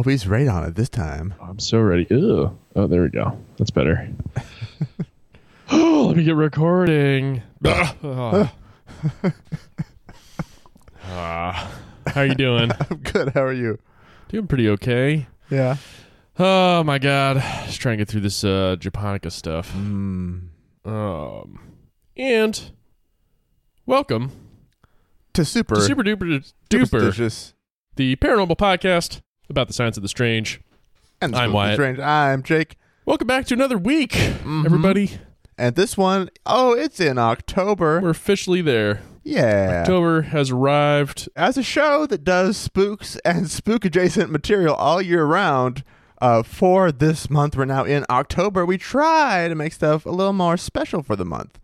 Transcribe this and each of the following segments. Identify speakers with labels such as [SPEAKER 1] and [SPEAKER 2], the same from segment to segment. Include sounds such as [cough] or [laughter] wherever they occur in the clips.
[SPEAKER 1] Oh, he's right on it this time.
[SPEAKER 2] I'm so ready. Ew. Oh, there we go. That's better. oh, [laughs] [gasps] let me get recording. [laughs] Ah. Ah. how are you doing? [laughs]
[SPEAKER 1] I'm good. How are you?
[SPEAKER 2] Doing pretty okay.
[SPEAKER 1] Yeah.
[SPEAKER 2] Oh my god, just trying to get through this uh, Japonica stuff.
[SPEAKER 1] Mm.
[SPEAKER 2] Um, and welcome
[SPEAKER 1] To super,
[SPEAKER 2] to Super Duper Duper,
[SPEAKER 1] superstitious
[SPEAKER 2] the paranormal podcast about the science of the strange.
[SPEAKER 1] and
[SPEAKER 2] I'm Wyatt.
[SPEAKER 1] Strange. I'm Jake.
[SPEAKER 2] Welcome back to another week,
[SPEAKER 1] Mhm.
[SPEAKER 2] everybody.
[SPEAKER 1] And this one, oh, it's in October.
[SPEAKER 2] We're officially there.
[SPEAKER 1] yeah.
[SPEAKER 2] October has arrived.
[SPEAKER 1] As a show that does spooks and spook adjacent material all year round, uh, for this month, we're now in October. We try to make stuff a little more special for the month.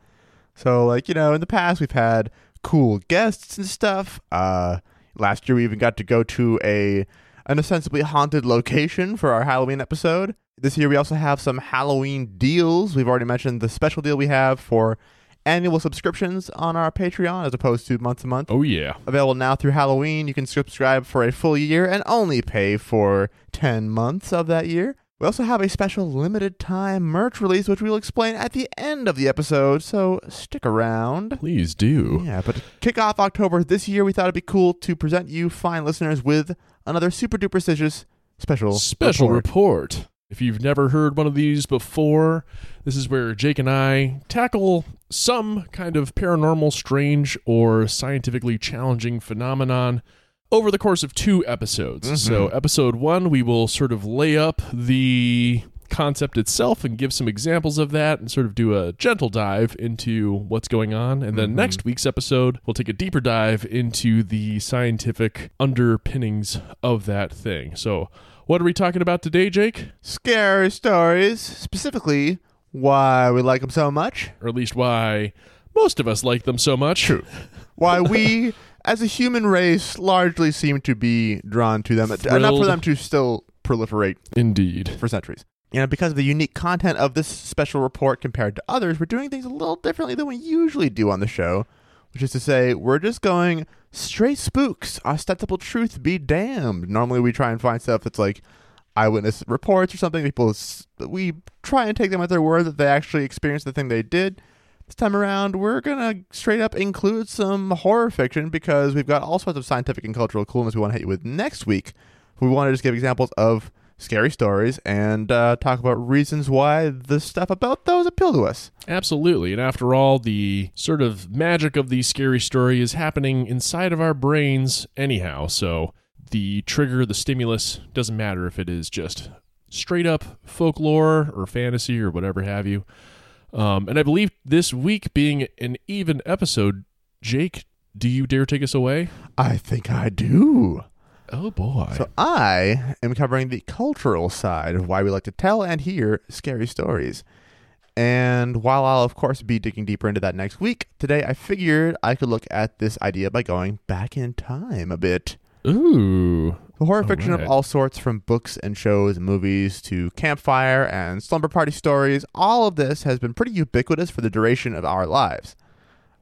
[SPEAKER 1] So, like, you know, in the past, we've had cool guests and stuff. Uh, last year, we even got to go to a an ostensibly haunted location for our Halloween episode. This year, we also have some Halloween deals. We've already mentioned the special deal we have for annual subscriptions on our Patreon as opposed to month to month
[SPEAKER 2] Oh yeah,
[SPEAKER 1] available now through Halloween. You can subscribe for a full year and only pay for 10 months of that year. We also have a special limited time merch release, which we'll explain at the end of the episode, so stick around.
[SPEAKER 2] please do.
[SPEAKER 1] Yeah, but to kick off October this year, we thought it'd be cool to present you fine listeners with another super duper prestigious special
[SPEAKER 2] Special
[SPEAKER 1] report.
[SPEAKER 2] report. If you've never heard one of these before, this is where Jake and I tackle some kind of paranormal, strange, or scientifically challenging phenomenon over the course of two episodes.
[SPEAKER 1] Mhm.
[SPEAKER 2] So, episode one, we will sort of lay up the concept itself and give some examples of that and sort of do a gentle dive into what's going on. And then
[SPEAKER 1] Mhm.
[SPEAKER 2] next week's episode, we'll take a deeper dive into the scientific underpinnings of that thing. So, what are we talking about today, Jake?
[SPEAKER 1] Scary stories, specifically why we like them so much.
[SPEAKER 2] Or at least why most of us like them so much.
[SPEAKER 1] True. why we [laughs] as a human race largely seem to be drawn to them enough for them to still proliferate
[SPEAKER 2] Indeed.
[SPEAKER 1] for centuries you know because of the unique content of this special report compared to others we're doing things a little differently than we usually do on the show which is to say we're just going straight spooks ostensible truth be damned. Normally we try and find stuff that's like eyewitness reports or something. People we try and take them at their word that they actually experienced the thing they did. This time around, we're gonna straight up include some horror fiction because we've got all sorts of scientific and cultural coolness we want to hit you with next week. We want to just give examples of scary stories and uh, talk about reasons why the stuff about those appeal to us.
[SPEAKER 2] Absolutely. And after all, the sort of magic of the scary story is happening inside of our brains anyhow. So the trigger, the stimulus, doesn't matter if it is just straight up folklore or fantasy or whatever have you. Um, and I believe this week being an even episode, Jake, do you dare take us away?
[SPEAKER 1] I think I do.
[SPEAKER 2] Oh boy.
[SPEAKER 1] So I am covering the cultural side of why we like to tell and hear scary stories. And while I'll of course be digging deeper into that next week, today I figured I could look at this idea by going back in time a bit.
[SPEAKER 2] Ooh.
[SPEAKER 1] The horror
[SPEAKER 2] All
[SPEAKER 1] fiction
[SPEAKER 2] right.
[SPEAKER 1] of all sorts, from books and shows and movies to campfire and slumber party stories, all of this has been pretty ubiquitous for the duration of our lives.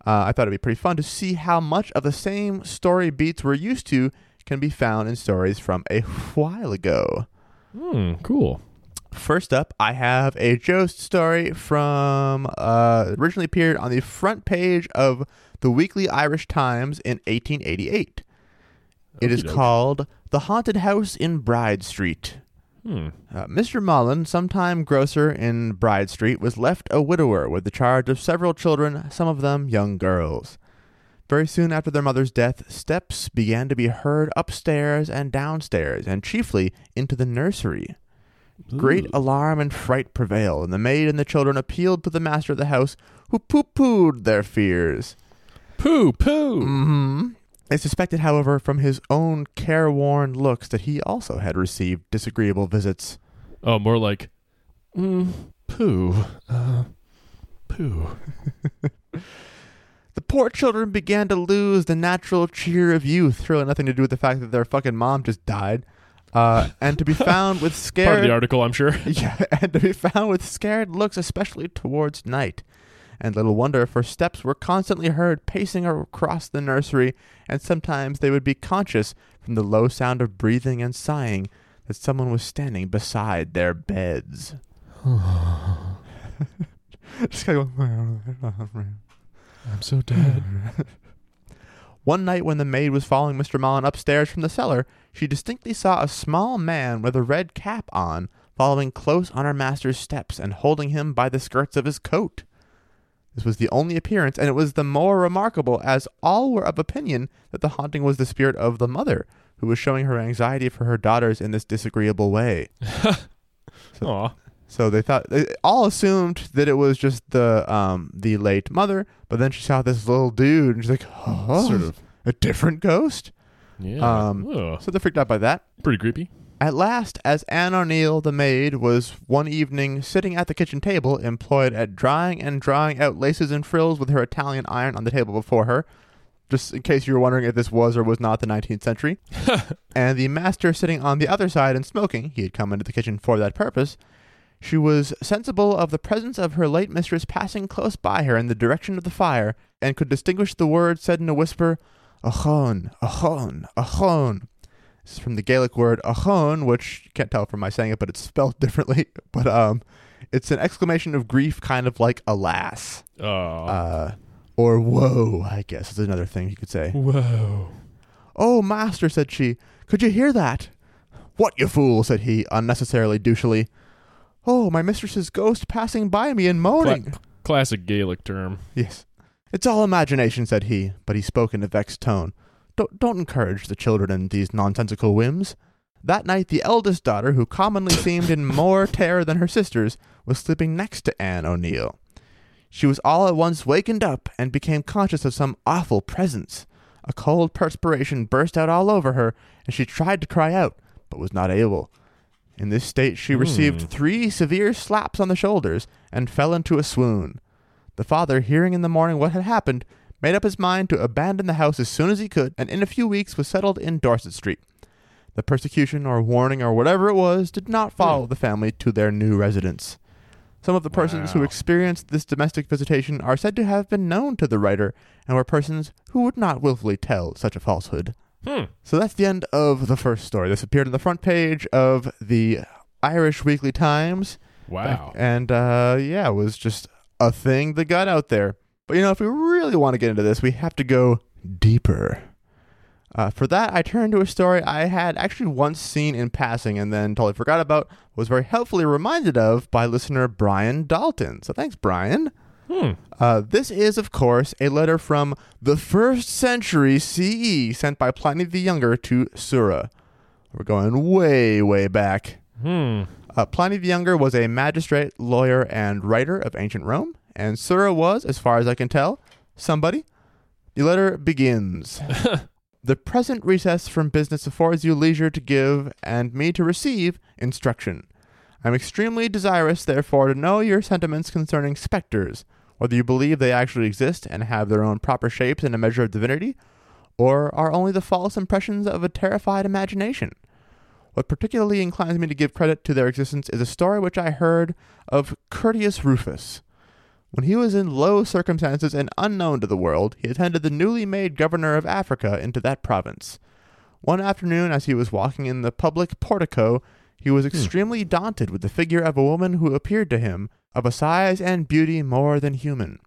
[SPEAKER 1] Uh, I thought it'd be pretty fun to see how much of the same story beats we're used to can be found in stories from a while ago.
[SPEAKER 2] Hmm, cool.
[SPEAKER 1] First up, I have a ghost story from uh, originally appeared on the front page of the Weekly Irish Times in 1888. It is called The Haunted House in Bride Street.
[SPEAKER 2] Hmm.
[SPEAKER 1] Uh, Mr. Mullen, sometime grocer in Bride Street, was left a widower with the charge of several children, some of them young girls. Very soon after their mother's death, steps began to be heard upstairs and downstairs, and chiefly into the nursery. Great alarm and fright prevailed, and the maid and the children appealed to the master of the house, who pooh-poohed their fears.
[SPEAKER 2] Poo poo.
[SPEAKER 1] hmm They suspected, however, from his own careworn looks that he also had received disagreeable visits.
[SPEAKER 2] Oh, more like mm, pooh, Uh, poo. [laughs]
[SPEAKER 1] Poor children began to lose the natural cheer of youth, really nothing to do with the fact that their fucking mom just died. Uh, and to be [laughs] found with scared
[SPEAKER 2] Part of the article, I'm sure. [laughs]
[SPEAKER 1] Yeah, and to be found with scared looks, especially towards night. And little wonder, for steps were constantly heard pacing across the nursery, and sometimes they would be conscious from the low sound of breathing and sighing that someone was standing beside their beds. [sighs] [laughs] Just kinda go-
[SPEAKER 2] I'm so dead. [laughs]
[SPEAKER 1] One night when the maid was following Mr. Mullen upstairs from the cellar, she distinctly saw a small man with a red cap on following close on her master's steps and holding him by the skirts of his coat. This was the only appearance, and it was the more remarkable as all were of opinion that the haunting was the spirit of the mother, who was showing her anxiety for her daughters in this disagreeable way. [laughs]
[SPEAKER 2] Aw.
[SPEAKER 1] So they thought they all assumed that it was just the um the late mother, but then she saw this little dude and she's like, "Oh,
[SPEAKER 2] Sort of.
[SPEAKER 1] a different ghost."
[SPEAKER 2] Yeah.
[SPEAKER 1] Um,
[SPEAKER 2] Ugh.
[SPEAKER 1] So they're freaked out by that.
[SPEAKER 2] Pretty creepy.
[SPEAKER 1] At last, as Anne O'Neill, the maid, was one evening sitting at the kitchen table, employed at drying and drawing out laces and frills with her Italian iron on the table before her, just in case you were wondering if this was or was not the 19th century, [laughs] and the master sitting on the other side and smoking, he had come into the kitchen for that purpose, she was sensible of the presence of her late mistress passing close by her in the direction of the fire, and could distinguish the words said in a whisper, Achon, Achon, Achon. This is from the Gaelic word Achon, which you can't tell from my saying it, but it's spelled [laughs] differently. But um, it's an exclamation of grief, kind of like alas,
[SPEAKER 2] Oh.
[SPEAKER 1] uh, or whoa. I guess is another thing you could say.
[SPEAKER 2] Whoa.
[SPEAKER 1] Oh, master, said she, could you hear that? What, you fool, said he, unnecessarily douchily. Oh, my mistress's ghost passing by me and moaning.
[SPEAKER 2] Classic Gaelic term.
[SPEAKER 1] Yes. It's all imagination, said he, but he spoke in a vexed tone. Don't, don't encourage the children in these nonsensical whims. That night, the eldest daughter, who commonly [coughs] seemed in more terror than her sisters, was sleeping next to Anne O'Neill. She was all at once wakened up and became conscious of some awful presence. A cold perspiration burst out all over her, and she tried to cry out, but was not able. In this state, she received
[SPEAKER 2] Hmm.
[SPEAKER 1] three severe slaps on the shoulders and fell into a swoon. The father, hearing in the morning what had happened, made up his mind to abandon the house as soon as he could, and in a few weeks was settled in Dorset Street. The persecution or warning or whatever it was did not follow the family to their new residence. Some of the persons who experienced this domestic visitation are said to have been known to the writer and were persons who would not willfully tell such a falsehood.
[SPEAKER 2] Hmm.
[SPEAKER 1] So that's the end of the first story. This appeared on the front page of the Irish Weekly Times.
[SPEAKER 2] Wow.
[SPEAKER 1] And uh, yeah, it was just a thing that got out there. But you know, if we really want to get into this, we have to go deeper. Uh, for that, I turned to a story I had actually once seen in passing and then totally forgot about, was very helpfully reminded of by listener Brian Dalton. So thanks, Brian.
[SPEAKER 2] Hmm.
[SPEAKER 1] Uh, this is, of course, a letter from the first century CE sent by Pliny the Younger to Sura. We're going way, way back.
[SPEAKER 2] Hmm.
[SPEAKER 1] Uh, Pliny the Younger was a magistrate, lawyer, and writer of ancient Rome, and Sura was, as far as I can tell, somebody. The letter begins [laughs] The present recess from business affords you leisure to give, and me to receive, instruction. I am extremely desirous, therefore, to know your sentiments concerning spectres, whether you believe they actually exist and have their own proper shapes and a measure of divinity, or are only the false impressions of a terrified imagination. What particularly inclines me to give credit to their existence is a story which I heard of Curtius Rufus. When he was in low circumstances and unknown to the world, he attended the newly made governor of Africa into that province. One afternoon, as he was walking in the public portico, he was extremely daunted with the figure of a woman who appeared to him of a size and beauty more than human.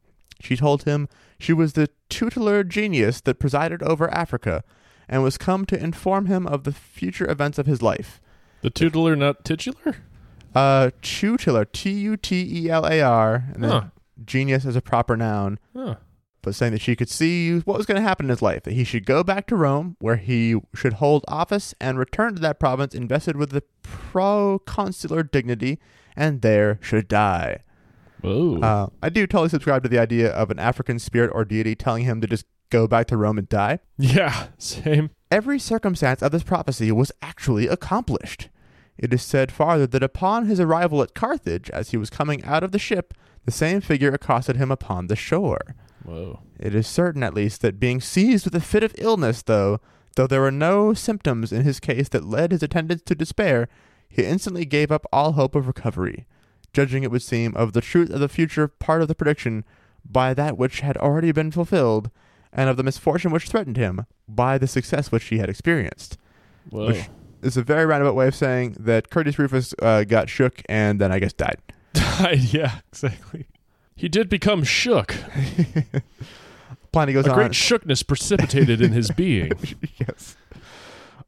[SPEAKER 1] She told him she was the tutelar genius that presided over Africa, and was come to inform him of the future events of his life.
[SPEAKER 2] The tutelar, not titular?
[SPEAKER 1] Uh, tutelar, T U T E L A R, and then
[SPEAKER 2] Huh.
[SPEAKER 1] genius as a proper noun,
[SPEAKER 2] Huh.
[SPEAKER 1] But saying that she could see what was going to happen in his life, that he should go back to Rome, where he should hold office and return to that province invested with the proconsular dignity, and there should die. Uh, I do totally subscribe to the idea of an African spirit or deity telling him to just go back to Rome and die.
[SPEAKER 2] yeah. [laughs] Same.
[SPEAKER 1] Every circumstance of this prophecy was actually accomplished. It is said farther that upon his arrival at Carthage, as he was coming out of the ship, the same figure accosted him upon the shore.
[SPEAKER 2] Whoa.
[SPEAKER 1] It is certain, at least, that being seized with a fit of illness, though, though there were no symptoms in his case that led his attendants to despair, he instantly gave up all hope of recovery, judging, it would seem, of the truth of the future part of the prediction by that which had already been fulfilled, and of the misfortune which threatened him by the success which he had experienced.
[SPEAKER 2] Whoa.
[SPEAKER 1] Which is a very roundabout way of saying that Curtius Rufus uh, got shook and then I guess died. [laughs]
[SPEAKER 2] Died. Yeah, exactly. He did become shook. [laughs]
[SPEAKER 1] Pliny goes
[SPEAKER 2] A
[SPEAKER 1] on.
[SPEAKER 2] great shookness precipitated in his being. [laughs]
[SPEAKER 1] yes.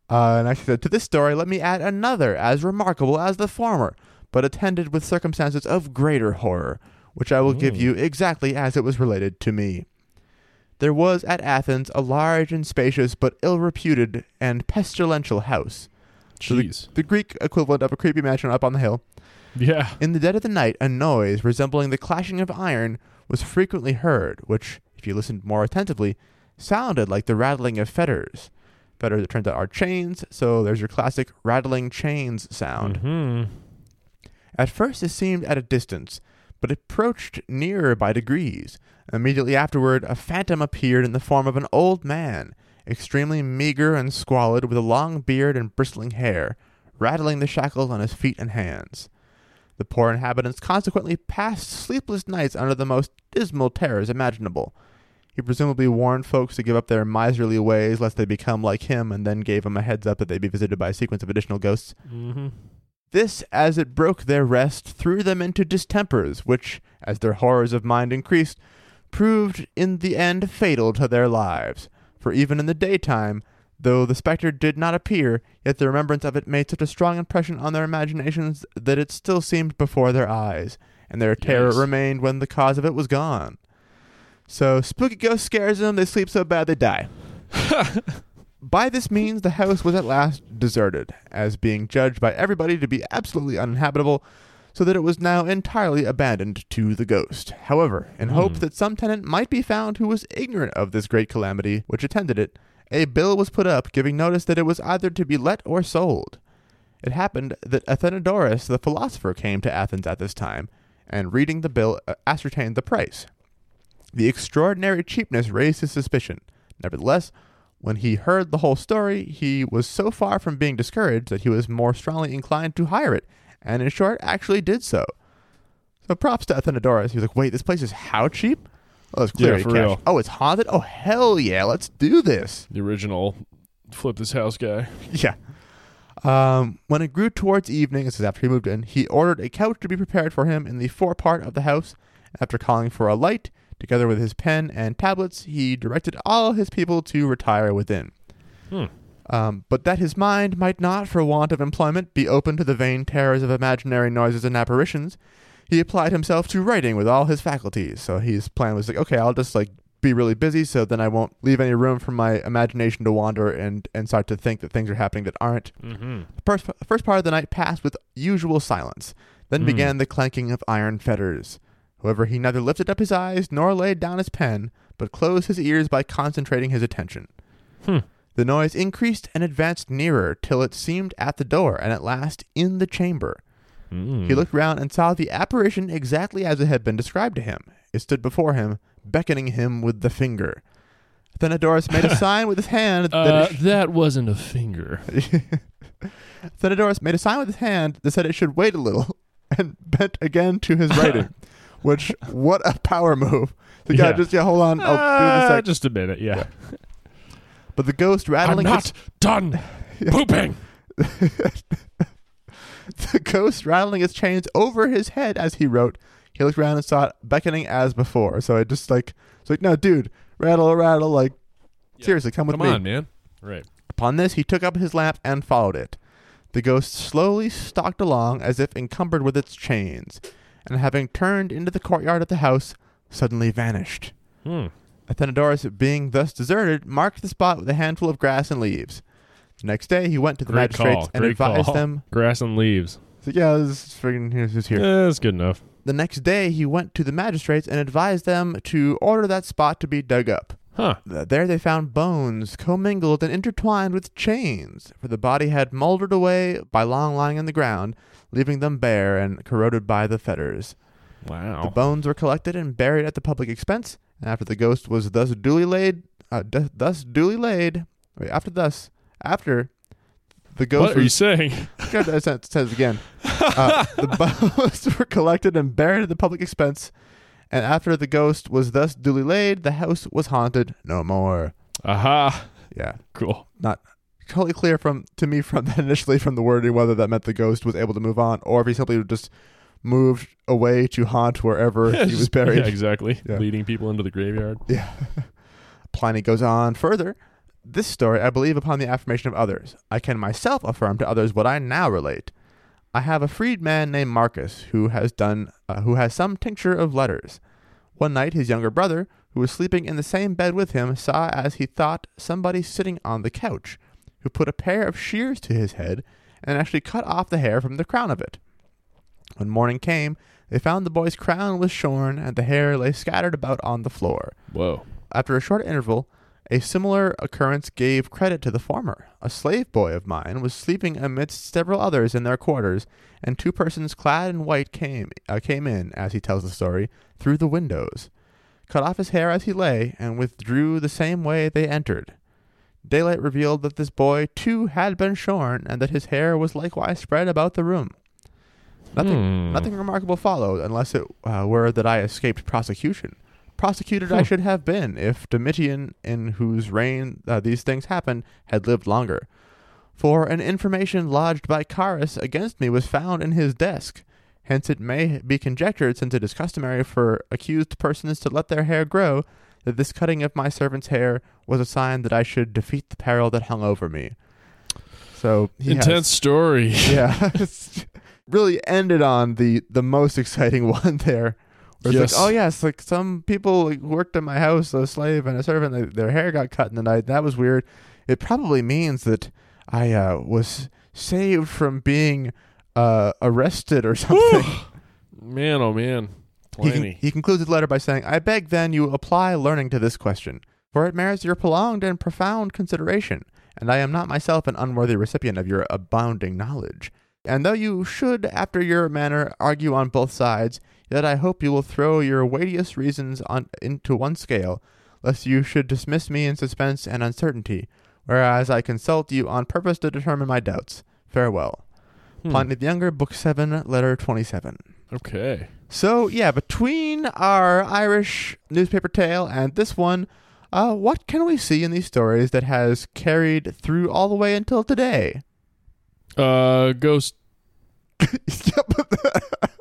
[SPEAKER 1] Uh, and actually said, to this story, let me add another as remarkable as the former, but attended with circumstances of greater horror, which I will give
[SPEAKER 2] Mm.
[SPEAKER 1] you exactly as it was related to me. There was at Athens a large and spacious but ill reputed and pestilential house, So the-
[SPEAKER 2] Jeez.
[SPEAKER 1] the Greek equivalent of a creepy mansion up on the hill.
[SPEAKER 2] Yeah.
[SPEAKER 1] In the dead of the night, a noise resembling the clashing of iron was frequently heard, which, if you listened more attentively, sounded like the rattling of fetters. Fetters, it turns out, are chains, so there's your classic rattling chains sound.
[SPEAKER 2] hmm
[SPEAKER 1] At first, it seemed at a distance, but approached nearer by degrees. Immediately afterward, a phantom appeared in the form of an old man, extremely meager and squalid, with a long beard and bristling hair, rattling the shackles on his feet and hands. The poor inhabitants consequently passed sleepless nights under the most dismal terrors imaginable. He presumably warned folks to give up their miserly ways lest they become like him, and then gave them a heads up that they'd be visited by a sequence of additional ghosts.
[SPEAKER 2] Mm-hmm.
[SPEAKER 1] This, as it broke their rest, threw them into distempers, which, as their horrors of mind increased, proved in the end fatal to their lives. For even in the daytime, though the spectre did not appear, yet the remembrance of it made such a strong impression on their imaginations that it still seemed before their eyes, and their terror
[SPEAKER 2] Yikes.
[SPEAKER 1] remained when the cause of it was gone. So spooky ghost scares them, they sleep so bad they die. [laughs] By this means, the house was at last deserted, as being judged by everybody to be absolutely uninhabitable, so that it was now entirely abandoned to the ghost. However, in hope
[SPEAKER 2] Hmm.
[SPEAKER 1] that some tenant might be found who was ignorant of this great calamity which attended it, a bill was put up giving notice that it was either to be let or sold. It happened that Athenodorus the philosopher came to Athens at this time, and reading the bill uh, ascertained the price. The extraordinary cheapness raised his suspicion. Nevertheless, when he heard the whole story, he was so far from being discouraged that he was more strongly inclined to hire it, and in short, actually did so. So props to Athenodorus. He was like, wait, this place is how cheap? Oh, it's clearly
[SPEAKER 2] Yeah, for
[SPEAKER 1] cash.
[SPEAKER 2] real.
[SPEAKER 1] Oh, it's haunted? Oh, hell yeah, let's do this.
[SPEAKER 2] The original flip this house guy. [laughs]
[SPEAKER 1] Yeah. Um, when it grew towards evening, this is after he moved in, he ordered a couch to be prepared for him in the fore part of the house. After calling for a light, together with his pen and tablets, he directed all his people to retire within.
[SPEAKER 2] Hmm.
[SPEAKER 1] Um, but that his mind might not, for want of employment, be open to the vain terrors of imaginary noises and apparitions, he applied himself to writing with all his faculties. So his plan was like, okay, I'll just like be really busy, so then I won't leave any room for my imagination to wander and and start to think that things are happening that aren't.
[SPEAKER 2] Mm-hmm.
[SPEAKER 1] The first, first part of the night passed with usual silence. Then
[SPEAKER 2] Hmm.
[SPEAKER 1] began the clanking of iron fetters. However, he neither lifted up his eyes nor laid down his pen, but closed his ears by concentrating his attention.
[SPEAKER 2] Hmm.
[SPEAKER 1] The noise increased and advanced nearer till it seemed at the door, and at last in the chamber.
[SPEAKER 2] Mm.
[SPEAKER 1] He looked round and saw the apparition exactly as it had been described to him. It stood before him, beckoning him with the finger. Thenodorus made a [laughs] sign with his hand that
[SPEAKER 2] Uh,
[SPEAKER 1] sh-
[SPEAKER 2] that wasn't a finger. [laughs]
[SPEAKER 1] Thenodorus made a sign with his hand that said it should wait a little, [laughs] and bent again to his writing. which, what a power move! The guy
[SPEAKER 2] Yeah.
[SPEAKER 1] just yeah, hold on, I'll do
[SPEAKER 2] Uh,
[SPEAKER 1] this.
[SPEAKER 2] Just a minute, yeah.
[SPEAKER 1] But the ghost rattling.
[SPEAKER 2] I'm not done pooping. [laughs]
[SPEAKER 1] the ghost rattling its chains over his head as he wrote. He looked around and saw it beckoning as before. So I just like, it's like, no, dude, rattle, rattle, like,
[SPEAKER 2] Yeah.
[SPEAKER 1] seriously, come with
[SPEAKER 2] Come
[SPEAKER 1] me.
[SPEAKER 2] on, man. Right.
[SPEAKER 1] Upon this, he took up his lamp and followed it. The ghost slowly stalked along as if encumbered with its chains, and having turned into the courtyard of the house, suddenly vanished.
[SPEAKER 2] Hmm.
[SPEAKER 1] Athenodorus, being thus deserted, marked the spot with a handful of grass and leaves. Next day, he went to the
[SPEAKER 2] Great
[SPEAKER 1] magistrates
[SPEAKER 2] call.
[SPEAKER 1] and
[SPEAKER 2] Great
[SPEAKER 1] advised
[SPEAKER 2] call.
[SPEAKER 1] them. [laughs]
[SPEAKER 2] Grass and leaves.
[SPEAKER 1] So, yeah, this is here's who's here.
[SPEAKER 2] Yeah, that's good enough.
[SPEAKER 1] The next day, he went to the magistrates and advised them to order that spot to be dug up.
[SPEAKER 2] Huh.
[SPEAKER 1] Uh, There they found bones commingled and intertwined with chains, for the body had mouldered away by long lying in the ground, leaving them bare and corroded by the fetters.
[SPEAKER 2] Wow.
[SPEAKER 1] The bones were collected and buried at the public expense, and after the ghost was thus duly laid, uh, d- thus duly laid, wait, after thus, after the ghost
[SPEAKER 2] What are you saying?
[SPEAKER 1] God, that says, again, [laughs] uh, the bones [laughs] were collected and buried at the public expense, and after the ghost was thus duly laid, the house was haunted no more.
[SPEAKER 2] Aha.
[SPEAKER 1] Yeah,
[SPEAKER 2] Cool.
[SPEAKER 1] not totally clear from to me from [laughs] that initially from the wording whether that meant the ghost was able to move on or if he simply just moved away to haunt wherever he was buried.
[SPEAKER 2] Yeah, exactly.
[SPEAKER 1] Yeah.
[SPEAKER 2] Leading people into the graveyard.
[SPEAKER 1] Yeah. Pliny goes on further. This story I believe upon the affirmation of others. I can myself affirm to others what I now relate. I have a freedman named Marcus who has done uh, who has some tincture of letters. One night his younger brother, who was sleeping in the same bed with him, saw as he thought somebody sitting on the couch, who put a pair of shears to his head and actually cut off the hair from the crown of it. When morning came, they found the boy's crown was shorn and the hair lay scattered about on the floor.
[SPEAKER 2] Whoa.
[SPEAKER 1] After a short interval, a similar occurrence gave credit to the former. A slave boy of mine was sleeping amidst several others in their quarters, and two persons clad in white came uh, came in, as he tells the story, through the windows, cut off his hair as he lay, and withdrew the same way they entered. Daylight revealed that this boy too had been shorn, and that his hair was likewise spread about the room. Nothing,
[SPEAKER 2] Hmm.
[SPEAKER 1] nothing remarkable followed, unless it uh, were that I escaped prosecution. Prosecuted I
[SPEAKER 2] Hmm.
[SPEAKER 1] should have been if Domitian, in whose reign uh, these things happened, had lived longer. For an information lodged by Carus against me was found in his desk. Hence it may be conjectured, since it is customary for accused persons to let their hair grow, that this cutting of my servant's hair was a sign that I should defeat the peril that hung over me. So he has-
[SPEAKER 2] Intense story.
[SPEAKER 1] yeah, [laughs] it's really ended on the the most [laughs] exciting one there. Where it's
[SPEAKER 2] Yes.
[SPEAKER 1] like, oh yes, like some people like, worked in my house, a slave and a servant, they, their hair got cut in the night. That was weird. It probably means that I uh, was saved from being uh, arrested or [laughs] something.
[SPEAKER 2] Man, oh man.
[SPEAKER 1] He, con- he concludes his letter by saying, I beg then you apply learning to this question, for it merits your prolonged and profound consideration, and I am not myself an unworthy recipient of your abounding knowledge. And though you should, after your manner, argue on both sides, yet I hope you will throw your weightiest reasons on into one scale, lest you should dismiss me in suspense and uncertainty, whereas I consult you on purpose to determine my doubts. Farewell.
[SPEAKER 2] Hmm.
[SPEAKER 1] Pliny the Younger, Book 7, Letter 27.
[SPEAKER 2] Okay.
[SPEAKER 1] So yeah, between our Irish newspaper tale and this one, uh, what can we see in these stories that has carried through all the way until today?
[SPEAKER 2] Uh, ghost. [laughs] [laughs]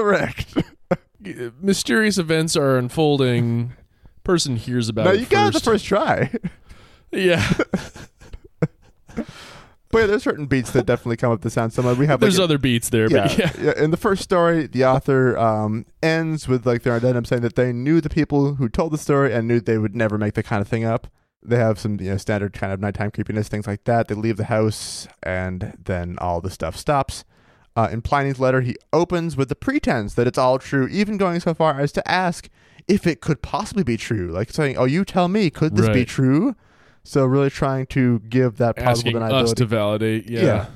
[SPEAKER 1] Correct. [laughs]
[SPEAKER 2] Mysterious events are unfolding. Person hears about
[SPEAKER 1] no,
[SPEAKER 2] it
[SPEAKER 1] you got it the
[SPEAKER 2] first.
[SPEAKER 1] try.
[SPEAKER 2] Yeah. [laughs]
[SPEAKER 1] But yeah, there's certain beats that definitely come up that sound similar. We have like
[SPEAKER 2] There's
[SPEAKER 1] a-
[SPEAKER 2] other beats there,
[SPEAKER 1] yeah,
[SPEAKER 2] but yeah.
[SPEAKER 1] yeah. In the first story, the author um, ends with like their addendum saying that they knew the people who told the story and knew they would never make the kind of thing up. They have some you know standard kind of nighttime creepiness, things like that. They leave the house and then all the stuff stops. Uh, in Pliny's letter, he opens with the pretense that it's all true, even going so far as to ask if it could possibly be true. Like saying, "Oh, you tell me, could this be true?" So really trying to give that
[SPEAKER 2] possible
[SPEAKER 1] Asking
[SPEAKER 2] us to validate. Yeah.
[SPEAKER 1] Yeah.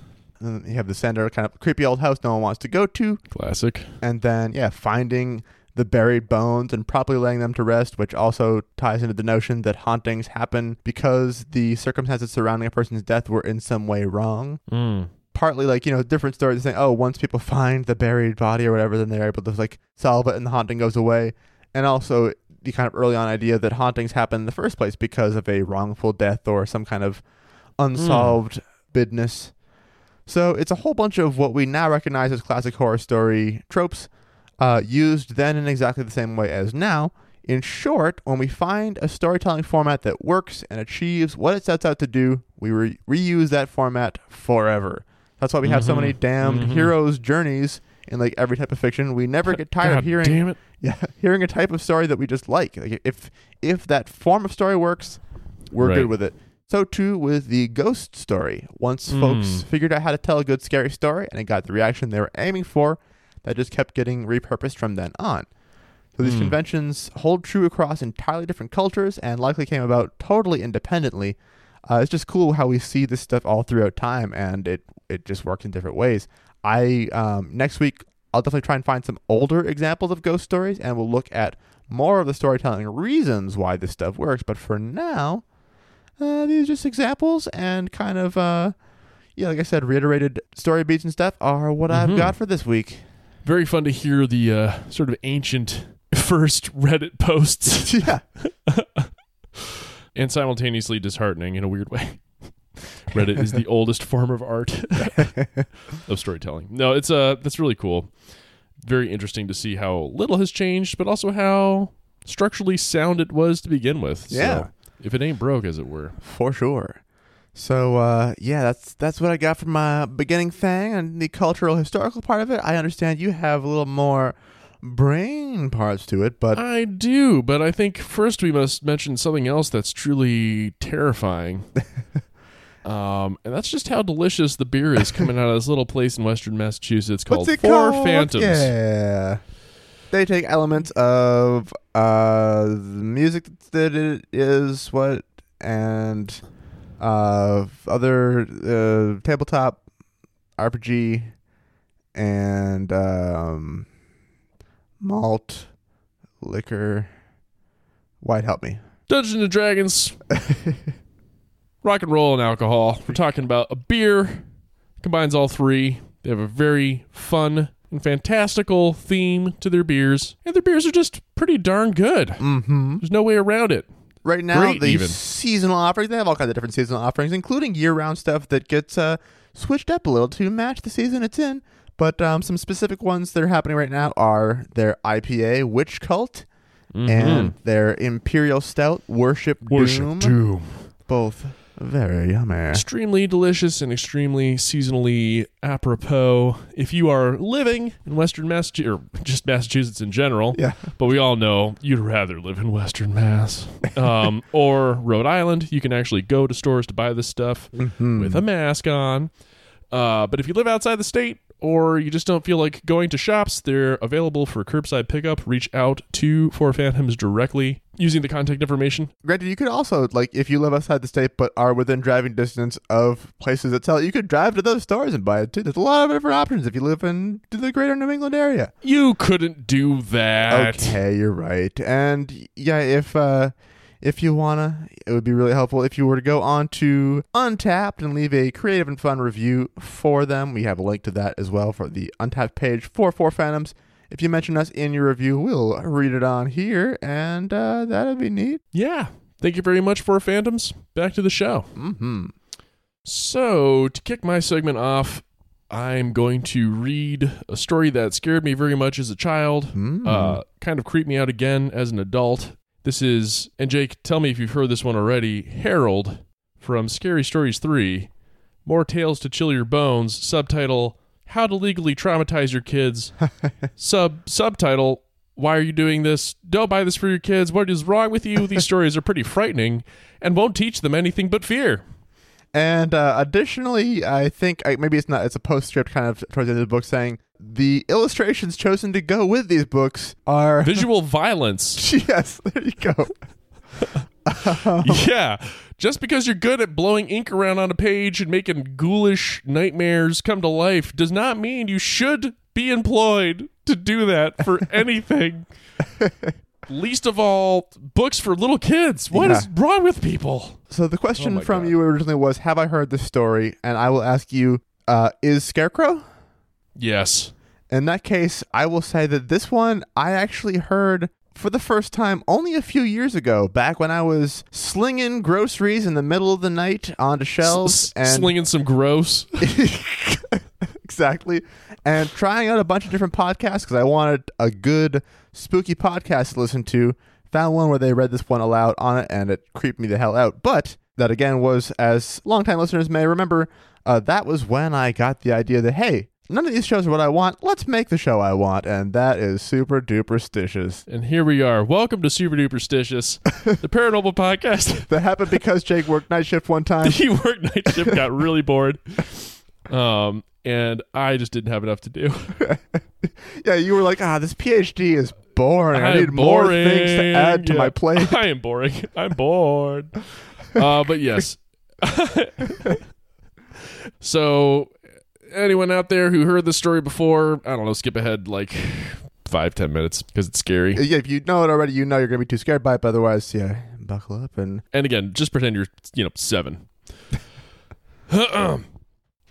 [SPEAKER 1] And you have the sender, kind of creepy old house no one wants to go to
[SPEAKER 2] Classic.
[SPEAKER 1] and then yeah finding the buried bones and properly laying them to rest which also ties into the notion that hauntings happen because the circumstances surrounding a person's death were in some way wrong
[SPEAKER 2] Mm.
[SPEAKER 1] Partly like you know different stories saying oh once people find the buried body or whatever then they're able to like solve it and the haunting goes away and also the kind of early on idea that hauntings happen in the first place because of a wrongful death or some kind of unsolved bidness so it's a whole bunch of what we now recognize as classic horror story tropes, uh, used then in exactly the same way as now. In short, when we find a storytelling format that works and achieves what it sets out to do, we re- reuse that format forever. That's why we have so many
[SPEAKER 2] Mhm.
[SPEAKER 1] damned
[SPEAKER 2] Mhm.
[SPEAKER 1] heroes' journeys in like every type of fiction. We never get tired
[SPEAKER 2] God
[SPEAKER 1] of hearing
[SPEAKER 2] Damn it. [laughs]
[SPEAKER 1] yeah, hearing a type of story that we just like. Like if if that form of story works, we're
[SPEAKER 2] Right.
[SPEAKER 1] good with it. So too with the ghost story. Once folks
[SPEAKER 2] Mm.
[SPEAKER 1] figured out how to tell a good scary story and it got the reaction they were aiming for, that just kept getting repurposed from then on. So these
[SPEAKER 2] Mm.
[SPEAKER 1] conventions hold true across entirely different cultures and likely came about totally independently. Uh, it's just cool how we see this stuff all throughout time, and it it just works in different ways. I um, next week I'll definitely try and find some older examples of ghost stories, and we'll look at more of the storytelling reasons why this stuff works. But for now, uh, these are just examples and kind of uh, yeah, like I said, reiterated story beats and stuff are what I've
[SPEAKER 2] Mhm.
[SPEAKER 1] got for this week.
[SPEAKER 2] Very fun to hear the uh, sort of ancient [laughs] first Reddit posts. [laughs]
[SPEAKER 1] yeah, [laughs]
[SPEAKER 2] and simultaneously disheartening in a weird way. Reddit is the [laughs] oldest form of art [laughs] of storytelling. No, it's uh that's really cool. Very interesting to see how little has changed, but also how structurally sound it was to begin with. So,
[SPEAKER 1] Yeah.
[SPEAKER 2] if it ain't broke, as it were.
[SPEAKER 1] For sure. So uh, yeah, that's that's what I got from my beginning thing and the cultural historical part of it. I understand you have a little more brain parts to it, but
[SPEAKER 2] I do, but I think first we must mention something else that's truly terrifying. [laughs] um, and that's just how delicious the beer is coming out of this little place in western Massachusetts called
[SPEAKER 1] what's it
[SPEAKER 2] Four
[SPEAKER 1] called?
[SPEAKER 2] Phantoms.
[SPEAKER 1] Yeah. They take elements of uh, the music that it is what and uh, other uh, tabletop RPG and um, malt liquor. White help me.
[SPEAKER 2] Dungeons and Dragons, [laughs] rock and roll, and alcohol. We're talking about a beer combines all three. They have a very fun and fantastical theme to their beers, and their beers are just pretty darn good.
[SPEAKER 1] Mm-hmm.
[SPEAKER 2] There's no way around it.
[SPEAKER 1] Right now,
[SPEAKER 2] Great
[SPEAKER 1] the
[SPEAKER 2] even.
[SPEAKER 1] seasonal offerings, they have all kinds of different seasonal offerings, including year round stuff that gets uh, switched up a little to match the season it's in. But um, some specific ones that are happening right now are their IPA Witch Cult and their Imperial Stout Worship,
[SPEAKER 2] Mm-hmm. Worship
[SPEAKER 1] Doom.
[SPEAKER 2] Doom.
[SPEAKER 1] Both very yummy.
[SPEAKER 2] extremely delicious and extremely seasonally apropos if you are living in western massachusetts or just massachusetts in general
[SPEAKER 1] Yeah.
[SPEAKER 2] but we all know you'd rather live in western mass um, [laughs] or rhode island you can actually go to stores to buy this stuff
[SPEAKER 1] Mhm.
[SPEAKER 2] with a mask on uh, but if you live outside the state or you just don't feel like going to shops, they're available for curbside pickup. Reach out to Four Phantoms directly using the contact information.
[SPEAKER 1] Granted, you could also, like, if you live outside the state but are within driving distance of places that sell it, you could drive to those stores and buy it too. There's a lot of different options if you live in the greater New England area.
[SPEAKER 2] You couldn't do that.
[SPEAKER 1] Okay, you're right. And yeah, if uh if you wanna, it would be really helpful if you were to go on to Untappd and leave a creative and fun review for them. We have a link to that as well for the Untappd page for Four Phantoms. If you mention us in your review, we'll read it on here, and uh, that'd be neat.
[SPEAKER 2] Yeah. Thank you very much Four Phantoms. Back to the show.
[SPEAKER 1] Mm-hmm.
[SPEAKER 2] So, to kick my segment off, I'm going to read a story that scared me very much as a child,
[SPEAKER 1] Mm.
[SPEAKER 2] uh, kind of creeped me out again as an adult. This is, and Jake, tell me if you've heard this one already Harold from Scary Stories 3 More Tales to Chill Your Bones, subtitle How to Legally Traumatize Your Kids, [laughs] sub subtitle Why are you doing this? Don't buy this for your kids. What is wrong with you? These stories are pretty frightening and won't teach them anything but fear.
[SPEAKER 1] And uh, additionally, I think I, maybe it's not. It's a postscript kind of towards the end of the book saying the illustrations chosen to go with these books are [laughs]
[SPEAKER 2] Visual violence. [laughs]
[SPEAKER 1] yes. There you go. [laughs]
[SPEAKER 2] yeah. Just because you're good at blowing ink around on a page and making ghoulish nightmares come to life does not mean you should be employed to do that for anything. Least of all, books for little kids. What is
[SPEAKER 1] Yeah.
[SPEAKER 2] wrong with people?
[SPEAKER 1] So the question
[SPEAKER 2] Oh
[SPEAKER 1] from
[SPEAKER 2] God.
[SPEAKER 1] you originally was, "Have I heard this story?" And I will ask you, uh, "Is Scarecrow?"
[SPEAKER 2] Yes.
[SPEAKER 1] In that case, I will say that this one I actually heard for the first time only a few years ago, back when I was slinging groceries in the middle of the night onto shelves
[SPEAKER 2] S-
[SPEAKER 1] and
[SPEAKER 2] slinging some gross. [laughs]
[SPEAKER 1] exactly, and trying out a bunch of different podcasts because I wanted a good spooky podcast to listen to. Found one where they read this one aloud on it, and it creeped me the hell out. But that again was, as longtime listeners may remember, uh, that was when I got the idea that hey, none of these shows are what I want. Let's make the show I want, and that is super duper stitious.
[SPEAKER 2] And here we are. Welcome to Super Duper Stitious, [laughs] the paranormal podcast. [laughs]
[SPEAKER 1] That happened because Jake worked night shift one time. [laughs]
[SPEAKER 2] he worked night shift, got really bored. Um, and I just didn't have enough to do.
[SPEAKER 1] yeah, you were like, ah, this PhD is boring. I,
[SPEAKER 2] am
[SPEAKER 1] need more things to add to
[SPEAKER 2] Yeah.
[SPEAKER 1] my plate.
[SPEAKER 2] I am boring. I'm bored. Uh, but yes. so, anyone out there who heard this story before, I don't know, skip ahead like five, ten minutes because it's scary.
[SPEAKER 1] Uh, yeah, if you know it already, you know you're gonna be too scared by it. But otherwise, yeah, buckle up and
[SPEAKER 2] And again, just pretend you're, you know, seven. [clears throat]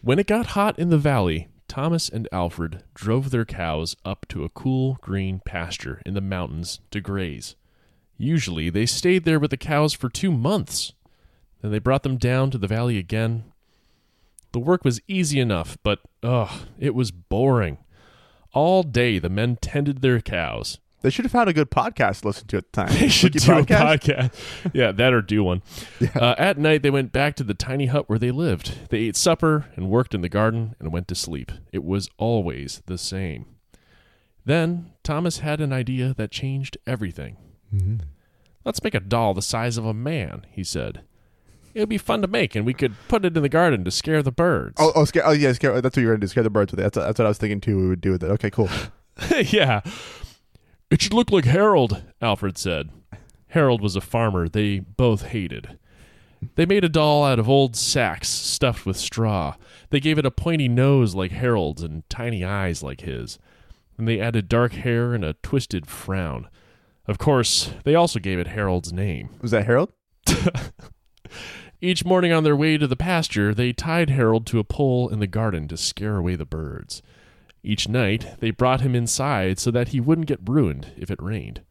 [SPEAKER 2] when it got hot in the valley, Thomas and Alfred drove their cows up to a cool green pasture in the mountains to graze. Usually, they stayed there with the cows for two months. Then they brought them down to the valley again. The work was easy enough, but ugh, it was boring. All day the men tended their cows.
[SPEAKER 1] They should have had a good podcast to listen to at the time. [laughs]
[SPEAKER 2] They should
[SPEAKER 1] Wiki
[SPEAKER 2] do a podcast. yeah, that or do one. [laughs]
[SPEAKER 1] Yeah.
[SPEAKER 2] Uh, at night, they went back to the tiny hut where they lived. They ate supper and worked in the garden and went to sleep. It was always the same. Then Thomas had an idea that changed everything.
[SPEAKER 1] Mhm.
[SPEAKER 2] Let's make a doll the size of a man, he said. It would be fun to make, and we could put it in the garden to scare the birds.
[SPEAKER 1] Oh, oh, scare! Oh, yeah, scare. That's what you were going to do. Scare the birds with it. That's, that's what I was thinking too. We would do with it. Okay, cool. [laughs] [laughs]
[SPEAKER 2] yeah. It should look like Harold, Alfred said. Harold was a farmer they both hated. They made a doll out of old sacks stuffed with straw. They gave it a pointy nose like Harold's and tiny eyes like his. And they added dark hair and a twisted frown. Of course, they also gave it Harold's name.
[SPEAKER 1] Was that Harold? [laughs]
[SPEAKER 2] Each morning on their way to the pasture, they tied Harold to a pole in the garden to scare away the birds. Each night, they brought him inside so that he wouldn't get ruined if it rained.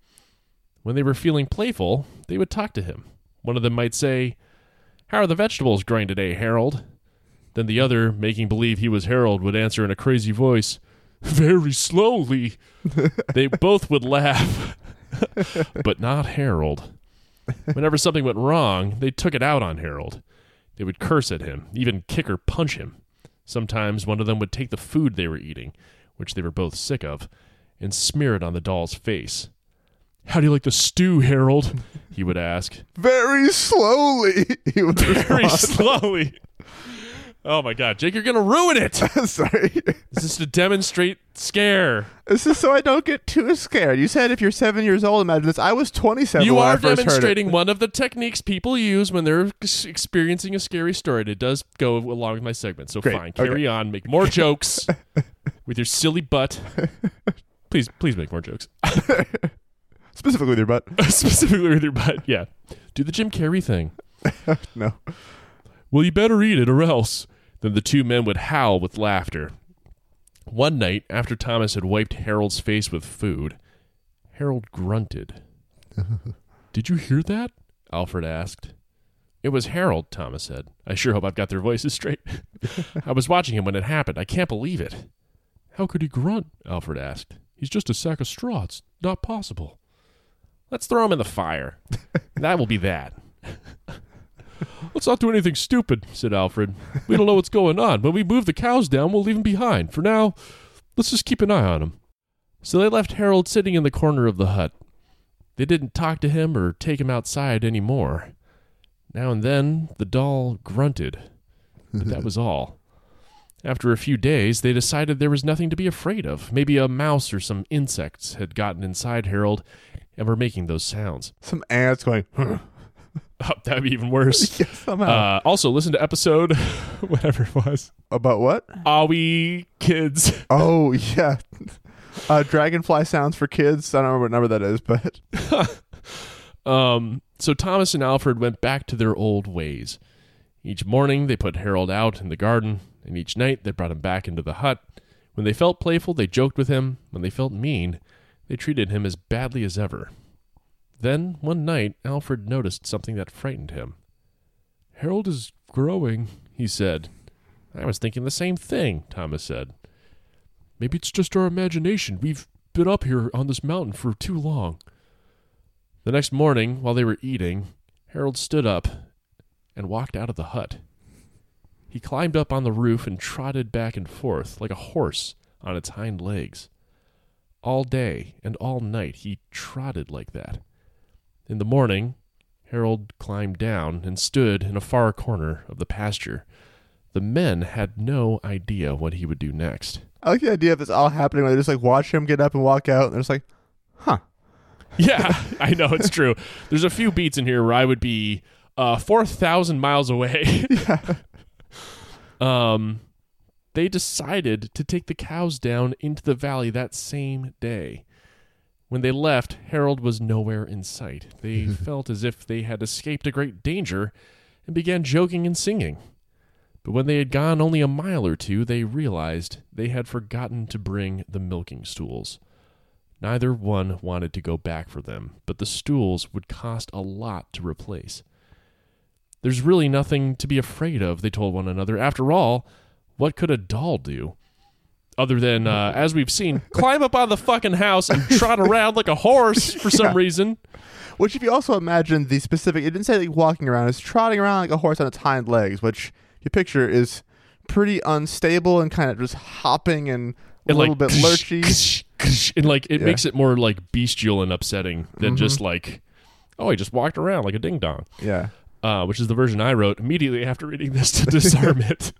[SPEAKER 2] When they were feeling playful, they would talk to him. One of them might say, How are the vegetables growing today, Harold? Then the other, making believe he was Harold, would answer in a crazy voice, Very slowly. [laughs] they both would laugh, but not Harold. Whenever something went wrong, they took it out on Harold. They would curse at him, even kick or punch him. Sometimes one of them would take the food they were eating, which they were both sick of, and smear it on the doll's face. How do you like the stew, Harold? He would ask.
[SPEAKER 1] Very slowly. [laughs] He would
[SPEAKER 2] Very slowly. Oh my god, Jake, you're gonna ruin it! [laughs]
[SPEAKER 1] Sorry.
[SPEAKER 2] This is to demonstrate scare.
[SPEAKER 1] This is so I don't get too scared. You said if you're seven years old, imagine this. I was 27
[SPEAKER 2] You
[SPEAKER 1] when I
[SPEAKER 2] are
[SPEAKER 1] first heard it.
[SPEAKER 2] demonstrating one of the techniques people use when they're experiencing a scary story. And it does go along with my segment. So
[SPEAKER 1] Great,
[SPEAKER 2] fine, carry on, make more [laughs] jokes [laughs] with your silly butt. Please, please make more jokes.
[SPEAKER 1] Specifically with your butt.
[SPEAKER 2] Specifically with your butt. Yeah, do the Jim Carrey thing.
[SPEAKER 1] No.
[SPEAKER 2] Well, you better eat it, or else. Then the two men would howl with laughter. One night, after Thomas had wiped Harold's face with food, Harold grunted. [laughs] Did you hear that? Alfred asked. It was Harold, Thomas said. I sure hope I've got their voices straight. [laughs] I was watching him when it happened. I can't believe it. How could he grunt? Alfred asked. He's just a sack of straw. It's not possible. Let's throw him in the fire. [laughs] that will be that. Let's not do anything stupid, said Alfred. We don't know what's going on. When we move the cows down, we'll leave them behind. For now, let's just keep an eye on them. So they left Harold sitting in the corner of the hut. They didn't talk to him or take him outside any more. Now and then, the doll grunted, but that was all. After a few days, they decided there was nothing to be afraid of. Maybe a mouse or some insects had gotten inside Harold and were making those sounds.
[SPEAKER 1] Some ants going. [laughs]
[SPEAKER 2] Oh, that'd be even worse. [laughs]
[SPEAKER 1] yeah, somehow.
[SPEAKER 2] Uh, also, listen to episode [laughs] whatever it was.
[SPEAKER 1] About what?
[SPEAKER 2] Are we kids?
[SPEAKER 1] Oh, yeah. Uh, dragonfly sounds for kids. I don't remember what number that is, but
[SPEAKER 2] Um, so Thomas and Alfred went back to their old ways. Each morning they put Harold out in the garden, and each night they brought him back into the hut. When they felt playful, they joked with him. When they felt mean, they treated him as badly as ever. Then, one night, Alfred noticed something that frightened him. Harold is growing, he said. I was thinking the same thing, Thomas said. Maybe it's just our imagination. We've been up here on this mountain for too long. The next morning, while they were eating, Harold stood up and walked out of the hut. He climbed up on the roof and trotted back and forth like a horse on its hind legs. All day and all night he trotted like that. In the morning, Harold climbed down and stood in a far corner of the pasture. The men had no idea what he would do next.
[SPEAKER 1] I like the idea of this all happening. Where they just like watch him get up and walk out, and they're just like, huh. [laughs]
[SPEAKER 2] Yeah, I know it's true. There's a few beats in here where I would be uh, four thousand miles away. [laughs] [laughs]
[SPEAKER 1] Yeah.
[SPEAKER 2] um, they decided to take the cows down into the valley that same day. When they left, Harold was nowhere in sight. [laughs] They felt as if they had escaped a great danger and began joking and singing. But when they had gone only a mile or two, they realized they had forgotten to bring the milking stools. Neither one wanted to go back for them, but the stools would cost a lot to replace. There's really nothing to be afraid of, they told one another. After all, what could a doll do? Other than, uh, as we've seen, [laughs] climb up on the fucking house and trot around like a horse for some
[SPEAKER 1] Yeah.
[SPEAKER 2] reason.
[SPEAKER 1] Which, if you also imagine the specific, it didn't say like walking around, it's trotting around like a horse on its hind legs, which you picture is pretty unstable and kind of just hopping and a
[SPEAKER 2] And
[SPEAKER 1] little
[SPEAKER 2] like,
[SPEAKER 1] bit lurchy.
[SPEAKER 2] and like it
[SPEAKER 1] Yeah.
[SPEAKER 2] makes it more like bestial and upsetting than
[SPEAKER 1] Mhm.
[SPEAKER 2] just like, oh, he just walked around like a ding dong.
[SPEAKER 1] Yeah.
[SPEAKER 2] Uh, which is the version I wrote immediately after reading this to disarm [laughs] it.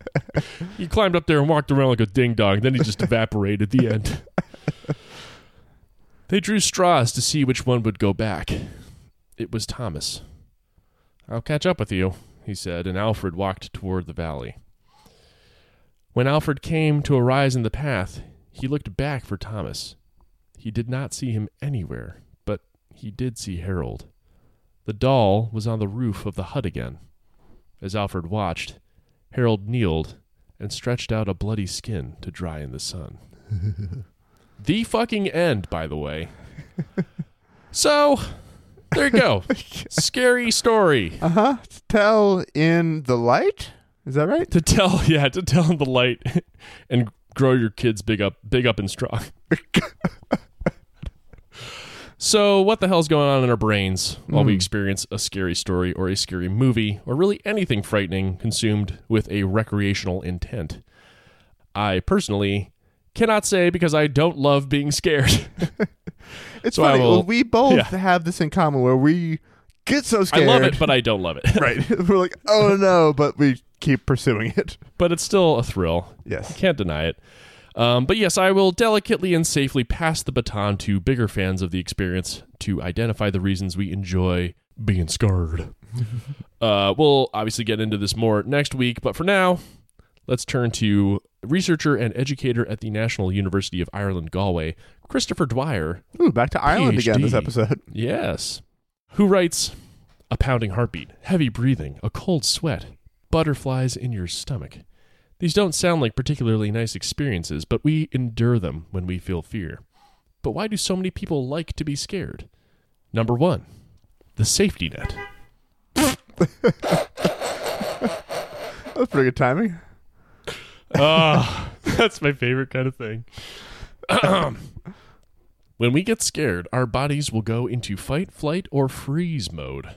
[SPEAKER 2] he climbed up there and walked around like a ding dong. Then he just evaporated at the end. [laughs] they drew straws to see which one would go back. It was Thomas. I'll catch up with you, he said, and Alfred walked toward the valley. When Alfred came to a rise in the path, he looked back for Thomas. He did not see him anywhere, but he did see Harold. The doll was on the roof of the hut again. As Alfred watched, Harold kneeled and stretched out a bloody skin to dry in the sun. [laughs] the fucking end, by the way. So, there you go. [laughs] Scary story.
[SPEAKER 1] Uh huh. To tell in the light. Is that right?
[SPEAKER 2] To tell, [laughs] yeah, to tell in the light and grow your kids big up, big up and strong. So, what the hell's going on in our brains while we
[SPEAKER 1] Hmm.
[SPEAKER 2] experience a scary story or a scary movie or really anything frightening consumed with a recreational intent? I personally cannot say because I don't love being scared. [laughs] [laughs]
[SPEAKER 1] It's
[SPEAKER 2] So
[SPEAKER 1] funny.
[SPEAKER 2] will-
[SPEAKER 1] we both
[SPEAKER 2] yeah.
[SPEAKER 1] have this in common where we get so scared.
[SPEAKER 2] I love it, but I don't love it. [laughs]
[SPEAKER 1] right. We're like, oh no, but we keep pursuing it.
[SPEAKER 2] but it's still a thrill.
[SPEAKER 1] Yes.
[SPEAKER 2] Can't deny it. Um, but yes, I will delicately and safely pass the baton to bigger fans of the experience to identify the reasons we enjoy being scarred. [laughs] uh, we'll obviously get into this more next week, but for now, let's turn to researcher and educator at the National University of Ireland, Galway, Christopher Dwyer.
[SPEAKER 1] Ooh, back to Ireland again this episode. [laughs]
[SPEAKER 2] Yes. Who writes a pounding heartbeat, heavy breathing, a cold sweat, butterflies in your stomach. These don't sound like particularly nice experiences, but we endure them when we feel fear. But why do so many people like to be scared? Number one, the safety net. [laughs]
[SPEAKER 1] That's pretty good timing.
[SPEAKER 2] Ah, [laughs] that's my favorite kind of thing. [clears throat] when we get scared, our bodies will go into fight, flight, or freeze mode.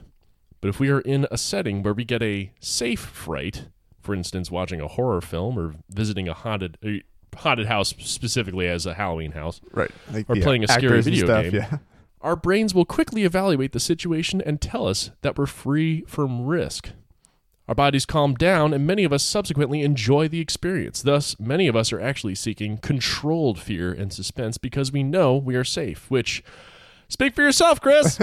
[SPEAKER 2] But if we are in a setting where we get a safe fright, for instance, watching a horror film or visiting a haunted a haunted house specifically as a Halloween house,
[SPEAKER 1] Right. Like
[SPEAKER 2] Or
[SPEAKER 1] the
[SPEAKER 2] playing a scary video
[SPEAKER 1] stuff,
[SPEAKER 2] game.
[SPEAKER 1] Yeah.
[SPEAKER 2] our brains will quickly evaluate the situation and tell us that we're free from risk. Our bodies calm down, and many of us subsequently enjoy the experience. Thus, many of us are actually seeking controlled fear and suspense because we know we are safe. Which, speak for yourself, Chris.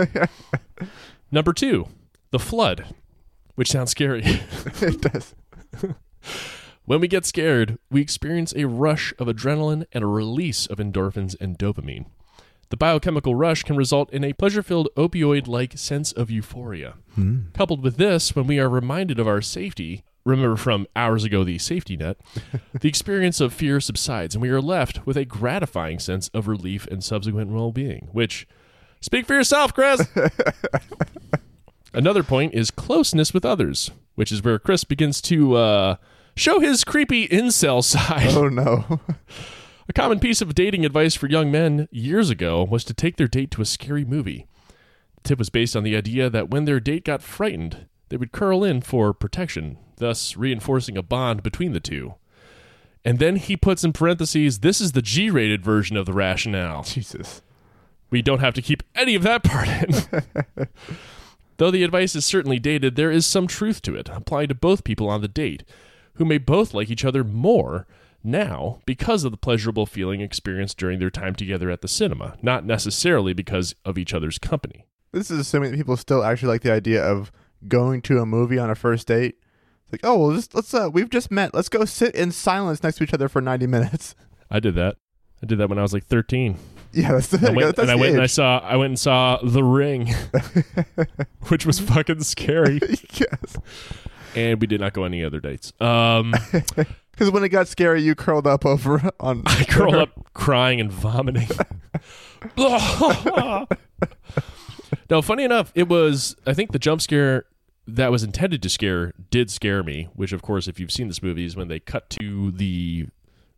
[SPEAKER 2] [laughs] Number two, the flood, which sounds scary. [laughs]
[SPEAKER 1] it does. [laughs]
[SPEAKER 2] When we get scared, we experience a rush of adrenaline and a release of endorphins and dopamine. The biochemical rush can result in a pleasure filled opioid like sense of euphoria. Hmm. Coupled with this, when we are reminded of our safety, remember from hours ago the safety net, [laughs] the experience of fear subsides and we are left with a gratifying sense of relief and subsequent well being, which, speak for yourself, Chris! [laughs] Another point is closeness with others, which is where Chris begins to uh, show his creepy incel [laughs] side.
[SPEAKER 1] Oh no. [laughs]
[SPEAKER 2] A common piece of dating advice for young men years ago was to take their date to a scary movie. The tip was based on the idea that when their date got frightened, they would curl in for protection, thus reinforcing a bond between the two. And then he puts in parentheses, this is the G rated version of the rationale.
[SPEAKER 1] Jesus.
[SPEAKER 2] We don't have to keep any of that part in. [laughs] Though the advice is certainly dated, there is some truth to it, applying to both people on the date, who may both like each other more now because of the pleasurable feeling experienced during their time together at the cinema, not necessarily because of each other's company.
[SPEAKER 1] This is assuming that people still actually like the idea of going to a movie on a first date. It's like, oh well, just, let's uh, we've just met. Let's go sit in silence next to each other for ninety minutes.
[SPEAKER 2] I did that. I did that when I was like 13. [laughs]
[SPEAKER 1] Yeah, that's the,
[SPEAKER 2] I went,
[SPEAKER 1] that's
[SPEAKER 2] and I [laughs]
[SPEAKER 1] the
[SPEAKER 2] went and I saw I went and saw The Ring, [laughs] which was fucking scary,
[SPEAKER 1] yes.
[SPEAKER 2] and we did not go on any other dates. Um,
[SPEAKER 1] Because when it got scary, you curled up over on.
[SPEAKER 2] I curled up crying and vomiting. no, funny enough, it was. I think the jump scare that was intended to scare did scare me. Which, of course, if you've seen this movie, is when they cut to the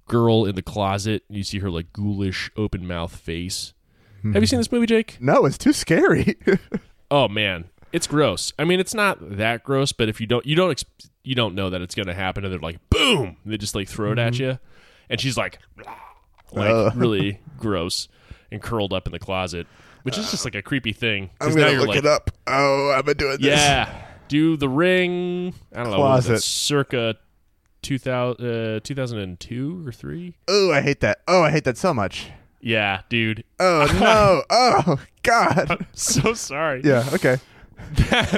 [SPEAKER 2] girl in the closet. You see her like ghoulish, open mouth face. Hmm. Have you seen this movie, Jake?
[SPEAKER 1] No, it's too scary. [laughs]
[SPEAKER 2] Oh man, it's gross. I mean, it's not that gross, but if you don't, you don't, you don't know that it's going to happen, and they're like, boom, they just like throw it at mm-hmm. you, and she's like, uh. like
[SPEAKER 1] Ugh.
[SPEAKER 2] really gross and curled up in the closet, which is just like a creepy thing.
[SPEAKER 1] I'm gonna look
[SPEAKER 2] like,
[SPEAKER 1] it up. Oh, I've been doing this.
[SPEAKER 2] yeah, do the ring. I don't know, what was that,
[SPEAKER 1] Closet.
[SPEAKER 2] circa 2000, uh, 2002 or three.
[SPEAKER 1] Oh, I hate that. Oh, I hate that so much.
[SPEAKER 2] Yeah, dude.
[SPEAKER 1] Oh [laughs] no. oh God.
[SPEAKER 2] So sorry.
[SPEAKER 1] Yeah. Okay.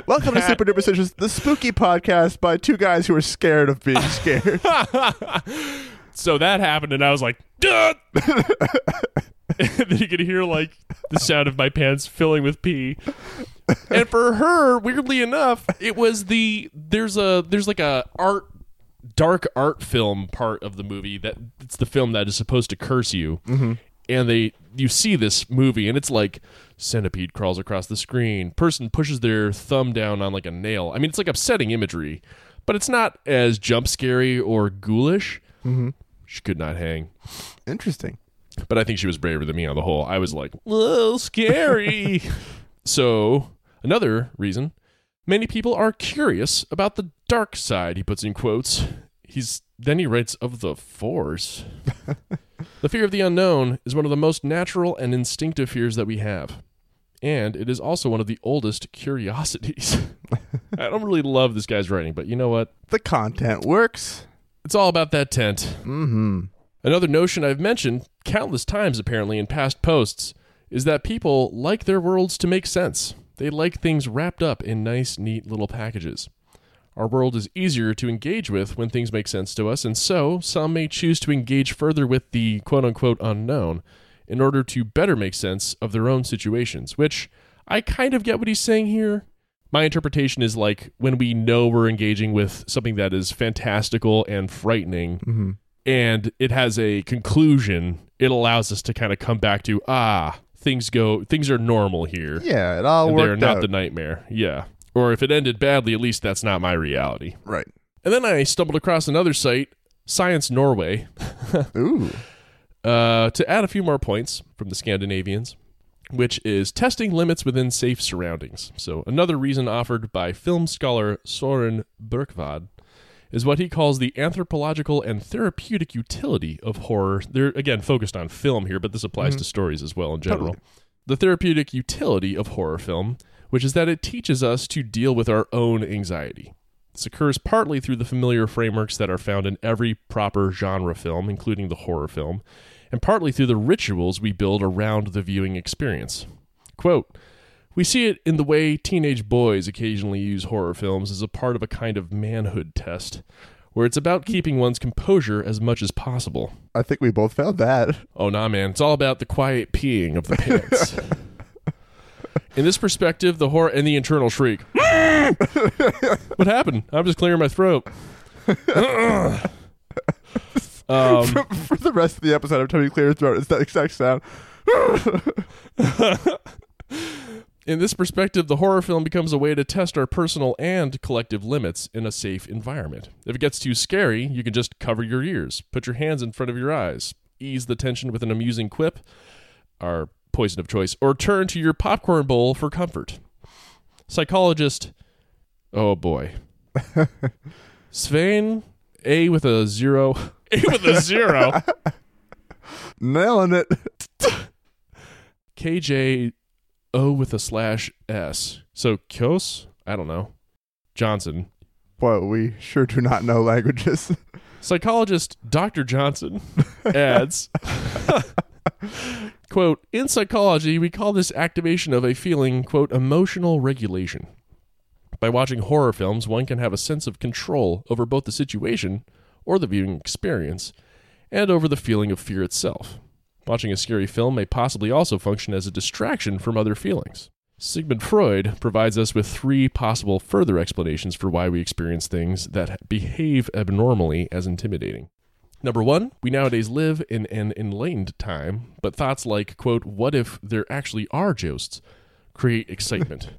[SPEAKER 1] Welcome to Super Duper Stitches, the spooky podcast by two guys who are scared of being scared. [laughs]
[SPEAKER 2] so that happened, and I was like, Duh! [laughs] and then you could hear like the sound of my pants filling with pee. And for her, weirdly enough, it was the there's a there's like a art dark art film part of the movie that it's the film that is supposed to curse you. Mm-hmm. And they you see this movie and it's like centipede crawls across the screen, person pushes their thumb down on like a nail. I mean, it's like upsetting imagery, but it's not as jump scary or ghoulish. Mm-hmm. She could not hang.
[SPEAKER 1] Interesting.
[SPEAKER 2] But I think she was braver than me on the whole. I was like, "Little scary." [laughs] so, another reason many people are curious about the dark side, he puts in quotes. He's then he writes of the force. [laughs] the fear of the unknown is one of the most natural and instinctive fears that we have. And it is also one of the oldest curiosities. [laughs] I don't really love this guy's writing, but you know what?
[SPEAKER 1] The content works.
[SPEAKER 2] It's all about that tent.
[SPEAKER 1] Mm-hmm.
[SPEAKER 2] Another notion I've mentioned countless times apparently in past posts is that people like their worlds to make sense. They like things wrapped up in nice, neat little packages. Our world is easier to engage with when things make sense to us, and so some may choose to engage further with the quote unquote unknown in order to better make sense of their own situations, which I kind of get what he's saying here. My interpretation is like when we know we're engaging with something that is fantastical and frightening,
[SPEAKER 1] Mm-hmm.
[SPEAKER 2] and it has a conclusion, it allows us to kind of come back to ah, things go, things are normal here.
[SPEAKER 1] Yeah, it all
[SPEAKER 2] and they're not
[SPEAKER 1] out.
[SPEAKER 2] the nightmare. Yeah. Or if it ended badly, at least that's not my reality.
[SPEAKER 1] right.
[SPEAKER 2] And then I stumbled across another site, Science Norway, [laughs]
[SPEAKER 1] Ooh.
[SPEAKER 2] uh, to add a few more points from the Scandinavians, which is testing limits within safe surroundings. So, another reason offered by film scholar Soren Birkvad is what he calls the anthropological and therapeutic utility of horror. They're, again, focused on film here, but this applies mm-hmm. to stories as well in general.
[SPEAKER 1] Totally.
[SPEAKER 2] The therapeutic utility of horror film, which is that it teaches us to deal with our own anxiety. This occurs partly through the familiar frameworks that are found in every proper genre film, including the horror film, and partly through the rituals we build around the viewing experience. Quote, we see it in the way teenage boys occasionally use horror films as a part of a kind of manhood test, where it's about keeping one's composure as much as possible.
[SPEAKER 1] I think we both found that.
[SPEAKER 2] Oh, nah, man. It's all about the quiet peeing of the pants. In this perspective, the horror and the internal shriek. [laughs] what happened? I'm just clearing my throat. [laughs] um,
[SPEAKER 1] For the rest of the episode, I'm trying to clear his throat. It's that exact sound. [laughs]
[SPEAKER 2] in this perspective, the horror film becomes a way to test our personal and collective limits in a safe environment. If it gets too scary, you can just cover your ears, put your hands in front of your eyes, ease the tension with an amusing quip, our poison of choice, or turn to your popcorn bowl for comfort. Psychologist, oh boy, [laughs] Svein, A with a zero, A with a zero, [laughs]
[SPEAKER 1] Nailing it.
[SPEAKER 2] KJ O with a slash S. So Kjos? I don't know. Johnsen.
[SPEAKER 1] Boy, we sure do not know languages. [laughs]
[SPEAKER 2] Psychologist Dr. Johnsen [laughs] adds [laughs] quote, in psychology, we call this activation of a feeling, quote, emotional regulation. By watching horror films, one can have a sense of control over both the situation or the viewing experience and over the feeling of fear itself. Watching a scary film may possibly also function as a distraction from other feelings. Sigmund Freud provides us with three possible further explanations for why we experience things that behave abnormally as intimidating. Number one, we nowadays live in an enlightened time, but thoughts like, quote, what if there actually are ghosts create excitement.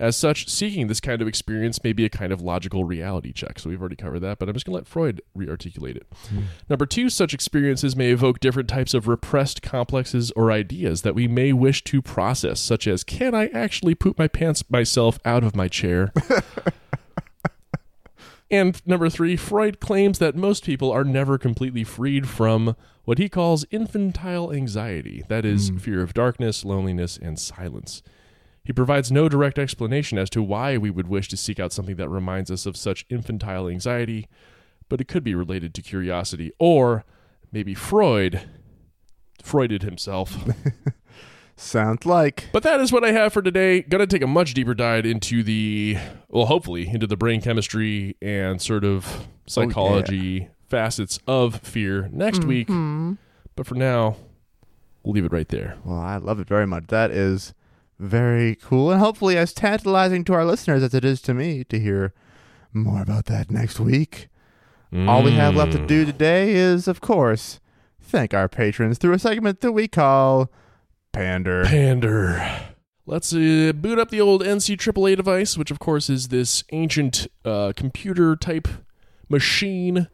[SPEAKER 2] As such, seeking this kind of experience may be a kind of logical reality check. So we've already covered that, but I'm just going to let Freud re-articulate it. Number two, such experiences may evoke different types of repressed complexes or ideas that we may wish to process, such as, can I actually poop my pants myself out of my chair? [laughs] and number three, Freud claims that most people are never completely freed from what he calls infantile anxiety, that is, hmm. fear of darkness, loneliness, and silence. He provides no direct explanation as to why we would wish to seek out something that reminds us of such infantile anxiety, but it could be related to curiosity, or maybe Freud Freuded himself. [laughs]
[SPEAKER 1] Sounds like.
[SPEAKER 2] But that is what I have for today. Gonna take a much deeper dive into the, well, hopefully, into the brain chemistry and sort of oh, psychology facets of fear next week. Mm-hmm. But for now, we'll leave it right there.
[SPEAKER 1] Well, I love it very much. That is very cool, and hopefully as tantalizing to our listeners as it is to me to hear more about that next week. All we have left to do today is, of course, thank our patrons through a segment that we call Pander.
[SPEAKER 2] Pander. Let's uh, boot up the old NC AAA device, which of course is this ancient uh, computer type machine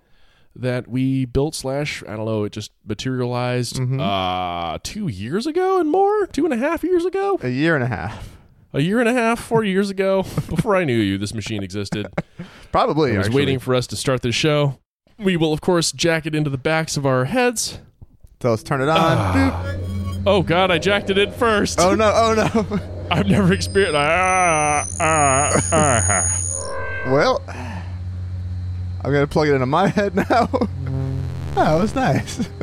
[SPEAKER 2] that we built slash I don't know it just materialized uh, two years ago and more, two and a half years ago,
[SPEAKER 1] A year and a half.
[SPEAKER 2] a year and a half, four years ago. [laughs] Before I knew you, this machine existed. [laughs]
[SPEAKER 1] Probably.
[SPEAKER 2] I was
[SPEAKER 1] actually.
[SPEAKER 2] waiting for us to start this show. We will of course jack it into the backs of our heads.
[SPEAKER 1] So let's turn it on. Boop.
[SPEAKER 2] Oh God, I jacked it in first.
[SPEAKER 1] Oh no! Oh no! [laughs]
[SPEAKER 2] I've never experienced. Ah.
[SPEAKER 1] well, I'm gonna plug it into my [laughs] head now. that was nice. [laughs]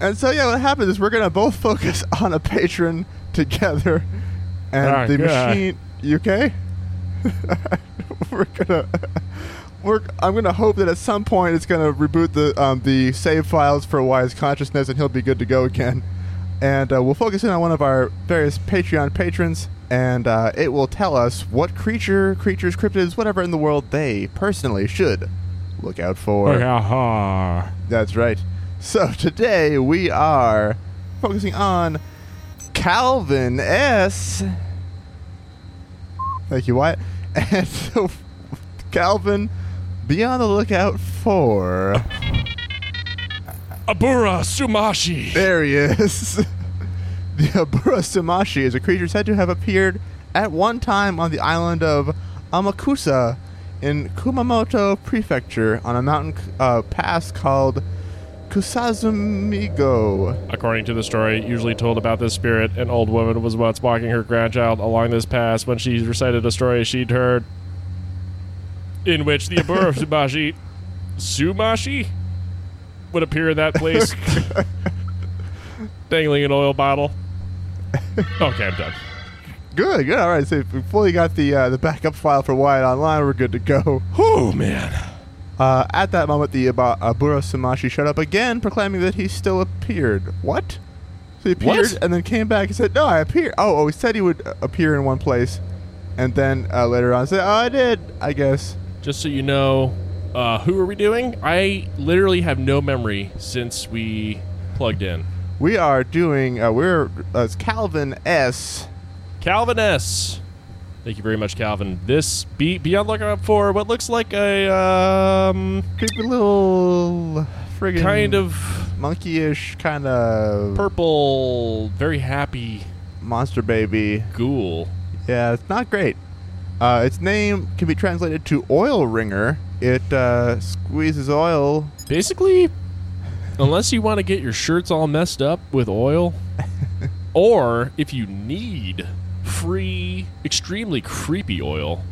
[SPEAKER 1] and so yeah, what happens is we're gonna both focus [laughs] on a patron together, and
[SPEAKER 2] Ah,
[SPEAKER 1] the
[SPEAKER 2] God.
[SPEAKER 1] machine. You okay? we're gonna. We're, I'm gonna hope that at some point it's gonna reboot the um, the save files for Wyatt's Consciousness, and he'll be good to go again. And uh, we'll focus in on one of our various Patreon patrons, and uh, it will tell us what creature, creatures, cryptids, whatever in the world they personally should look out for. That's right. So today we are focusing on Calvin S. Thank you, Wyatt. [laughs] And so, [laughs] Calvin, be on the lookout for.
[SPEAKER 2] Abura Sumashi.
[SPEAKER 1] There he is. [laughs] [laughs] the Abura Sumashi is a creature said to have appeared at one time on the island of Amakusa in Kumamoto Prefecture on a mountain uh, pass called Kusazumigo.
[SPEAKER 2] According to the story usually told about this spirit, an old woman was once walking her grandchild along this pass when she recited a story she'd heard, in which the Abura [laughs] Sumashi, Sumashi, would appear in that place, [laughs] dangling an oil bottle. Okay, I'm done.
[SPEAKER 1] Good, good. All right, so we fully got the uh, the backup file for Wyatt online. We're good to go.
[SPEAKER 2] Oh man.
[SPEAKER 1] Uh, at that moment, the Aba- Abura Sumashi showed up again, proclaiming that he still appeared. What? So he appeared
[SPEAKER 2] What?
[SPEAKER 1] and then came back and said, "No, I appeared." Oh, oh, he said he would uh, appear in one place, and then uh, later on said, "Oh, I did." I guess.
[SPEAKER 2] Just so you know, uh, who are we doing? I literally have no memory since we plugged in.
[SPEAKER 1] We are doing. Uh, we're uh, it's Calvin S.
[SPEAKER 2] Calvin S. Thank you very much, Calvin. This be be on lookout for what looks like a um
[SPEAKER 1] Creepy little friggin'
[SPEAKER 2] kind of
[SPEAKER 1] monkeyish kind of
[SPEAKER 2] purple, very happy
[SPEAKER 1] monster baby.
[SPEAKER 2] ghoul.
[SPEAKER 1] Yeah, it's not great. Uh, its name can be translated to oil ringer. It uh, squeezes oil.
[SPEAKER 2] Basically, unless you want to get your shirts all messed up with oil, [laughs] or if you need free, extremely creepy oil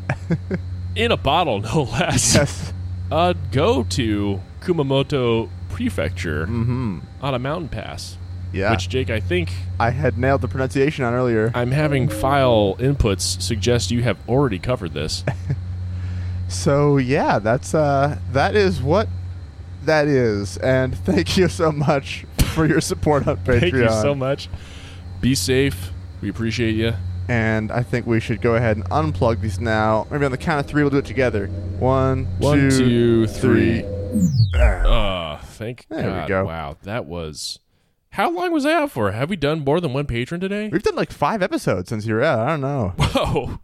[SPEAKER 2] [laughs] in a bottle, no less.
[SPEAKER 1] Yes.
[SPEAKER 2] Uh, go to Kumamoto Prefecture
[SPEAKER 1] Mm-hmm.
[SPEAKER 2] on a mountain pass.
[SPEAKER 1] Yeah.
[SPEAKER 2] Which, Jake, I think
[SPEAKER 1] I had nailed the pronunciation on earlier.
[SPEAKER 2] I'm having file inputs suggest you have already covered this. [laughs]
[SPEAKER 1] So yeah, that's uh, that is what that is. And thank you so much for your support on Patreon.
[SPEAKER 2] Thank you so much. Be safe. We appreciate you.
[SPEAKER 1] And I think we should go ahead and unplug these now. Maybe on the count of three, we'll do it together. One,
[SPEAKER 2] One,
[SPEAKER 1] two,
[SPEAKER 2] two,
[SPEAKER 1] three.
[SPEAKER 2] three. Uh, thank
[SPEAKER 1] There we go.
[SPEAKER 2] Wow, that was. How long was that for? Have we done more than one patron today?
[SPEAKER 1] We've done like five episodes since you're out. I don't know. [laughs]
[SPEAKER 2] Whoa.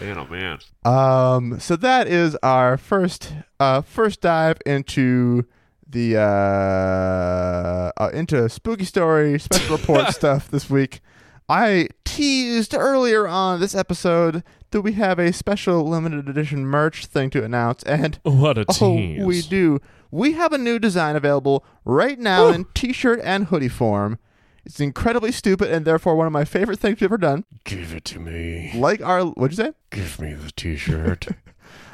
[SPEAKER 2] Man, oh man.
[SPEAKER 1] Um, so that is our first uh first dive into the uh, uh into spooky story special report [laughs] stuff this week. I teased earlier on this episode that we have a special limited edition merch thing to announce, and
[SPEAKER 2] What a tease!
[SPEAKER 1] oh,
[SPEAKER 2] tease.
[SPEAKER 1] we do. We have a new design available right now in t-shirt and hoodie form. It's incredibly stupid and therefore one of my favorite things we've ever done.
[SPEAKER 2] Give it to me.
[SPEAKER 1] Like our, what'd you say?
[SPEAKER 2] Give me the T-shirt. [laughs]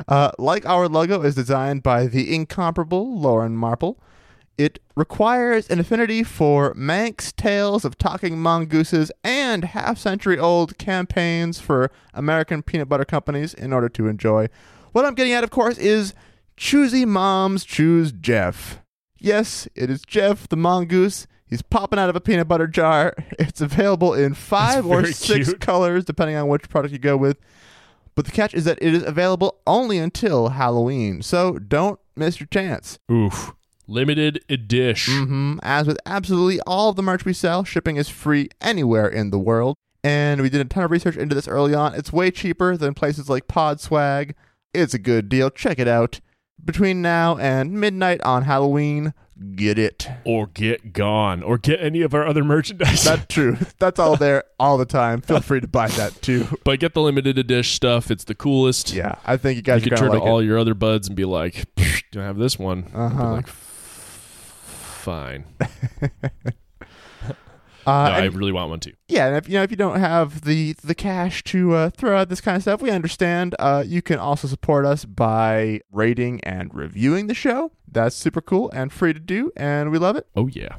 [SPEAKER 1] Uh, like our logo is designed by the incomparable Lauren Marple. It requires an affinity for Manx tales of talking mongooses and half century old campaigns for American peanut butter companies in order to enjoy. What I'm getting at, of course, is choosy moms choose Jeff. Yes, it is Jeff the mongoose. He's popping out of a peanut butter jar. [laughs] It's available in five or six
[SPEAKER 2] cute.
[SPEAKER 1] colors, depending on which product you go with. But the catch is that it is available only until Halloween, so don't miss your chance.
[SPEAKER 2] Oof. Limited edition.
[SPEAKER 1] hmm As with absolutely all of the merch we sell, shipping is free anywhere in the world. And we did a ton of research into this early on. It's way cheaper than places like Pod Swag. It's a good deal. Check it out. Between now and midnight on Halloween, get it.
[SPEAKER 2] Or get gone. Or get any of our other merchandise.
[SPEAKER 1] That's [laughs] true. That's all there all the time. Feel free to buy that too.
[SPEAKER 2] but get the limited edition stuff. It's the coolest.
[SPEAKER 1] Yeah, I think you
[SPEAKER 2] You
[SPEAKER 1] guys
[SPEAKER 2] can turn
[SPEAKER 1] gonna
[SPEAKER 2] to
[SPEAKER 1] like
[SPEAKER 2] all your other buds and be like, "Pfft, "Do I have this one?"
[SPEAKER 1] Uh-huh.
[SPEAKER 2] like, "Fine." [laughs]
[SPEAKER 1] Uh,
[SPEAKER 2] no, I really want one too.
[SPEAKER 1] yeah, and if you know if you don't have the the cash to uh, throw out this kind of stuff, we understand. Uh, you can also support us by rating and reviewing the show. That's super cool and free to do, and we love it.
[SPEAKER 2] Oh yeah.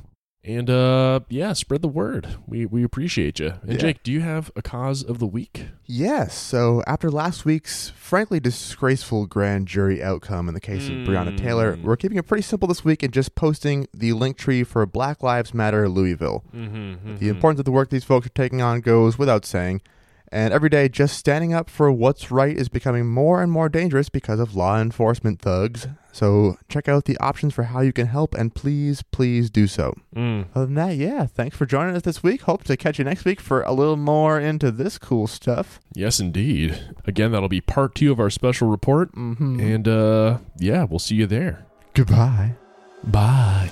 [SPEAKER 2] And uh yeah, spread the word. We we appreciate you. And
[SPEAKER 1] Yeah.
[SPEAKER 2] Jake, do you have a cause of the week?
[SPEAKER 1] Yes. So after last week's frankly disgraceful grand jury outcome in the case of Breonna Taylor,
[SPEAKER 2] Mm.
[SPEAKER 1] we're keeping it pretty simple this week and just posting the link tree for Black Lives Matter Louisville.
[SPEAKER 2] Mm-hmm,
[SPEAKER 1] The importance of the work these folks are taking on goes without saying. And every day, just standing up for what's right is becoming more and more dangerous because of law enforcement thugs. So check out the options for how you can help, and please, please do so.
[SPEAKER 2] Mm.
[SPEAKER 1] Other than that, yeah, thanks for joining us this week. Hope to catch you next week for a little more into this cool stuff.
[SPEAKER 2] Yes, indeed. Again, that'll be part two of our special report.
[SPEAKER 1] Mm-hmm.
[SPEAKER 2] And uh yeah, we'll see you there.
[SPEAKER 1] Goodbye.
[SPEAKER 2] Bye.